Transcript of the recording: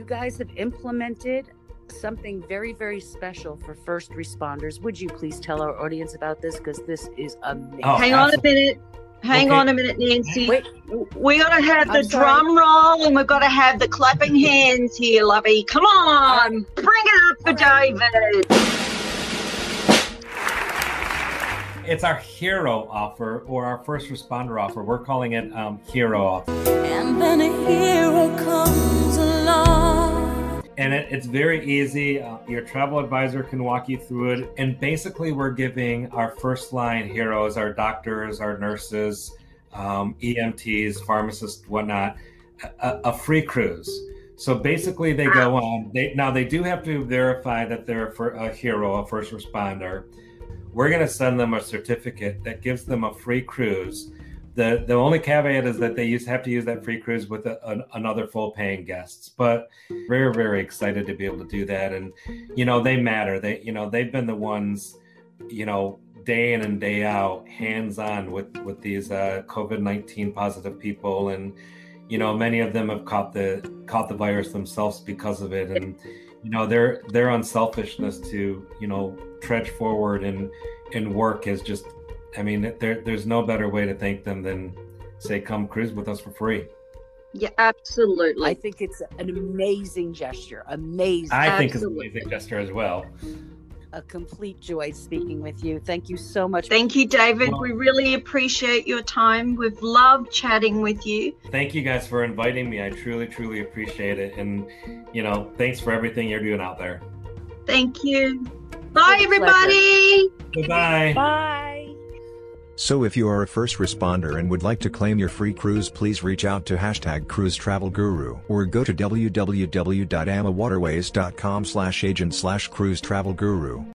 you guys have implemented something very, very special for first responders. Would you please tell our audience about this? Because this is amazing. Oh, Hang on a minute. Hang Okay. on a minute, Nancy. Wait, We gotta have the I'm sorry. drum roll and we've gotta have the clapping hands here, lovey. Come on, bring it up for David. It's our hero offer or our first responder offer. We're calling it um, hero offer. And it, it's very easy. Uh, your travel advisor can walk you through it. And basically, we're giving our first line heroes, our doctors, our nurses, um, EMTs, pharmacists, whatnot, a, a- free cruise. So basically, they go on. They now they do have to verify that they're a, fir- a hero, a first responder. We're going to send them a certificate that gives them a free cruise. The the only caveat is that they use have to use that free cruise with a, an, another full paying guests. But very very excited to be able to do that, and you know they matter. They you know they've been the ones, you know day in and day out, hands on with with these uh, COVID nineteen positive people, and you know many of them have caught the caught the virus themselves because of it, and you know their their unselfishness to you know trudge forward and and work is just i mean there there's no better way to thank them than say come cruise with us for free Yeah, absolutely. I think it's an amazing gesture. Amazing. i think it's an amazing gesture as well a complete joy speaking with you. Thank you so much. Thank you, David. Well- we really appreciate your time. We've loved chatting with you. thank you guys for inviting me i truly truly appreciate it and you know thanks for everything you're doing out there Thank you. Bye, It's a pleasure. everybody. goodbye Bye. So if you are a first responder and would like to claim your free cruise please reach out to hashtag cruise travel guru or go to www.amawaterways.com slash agent slash cruise travel guru.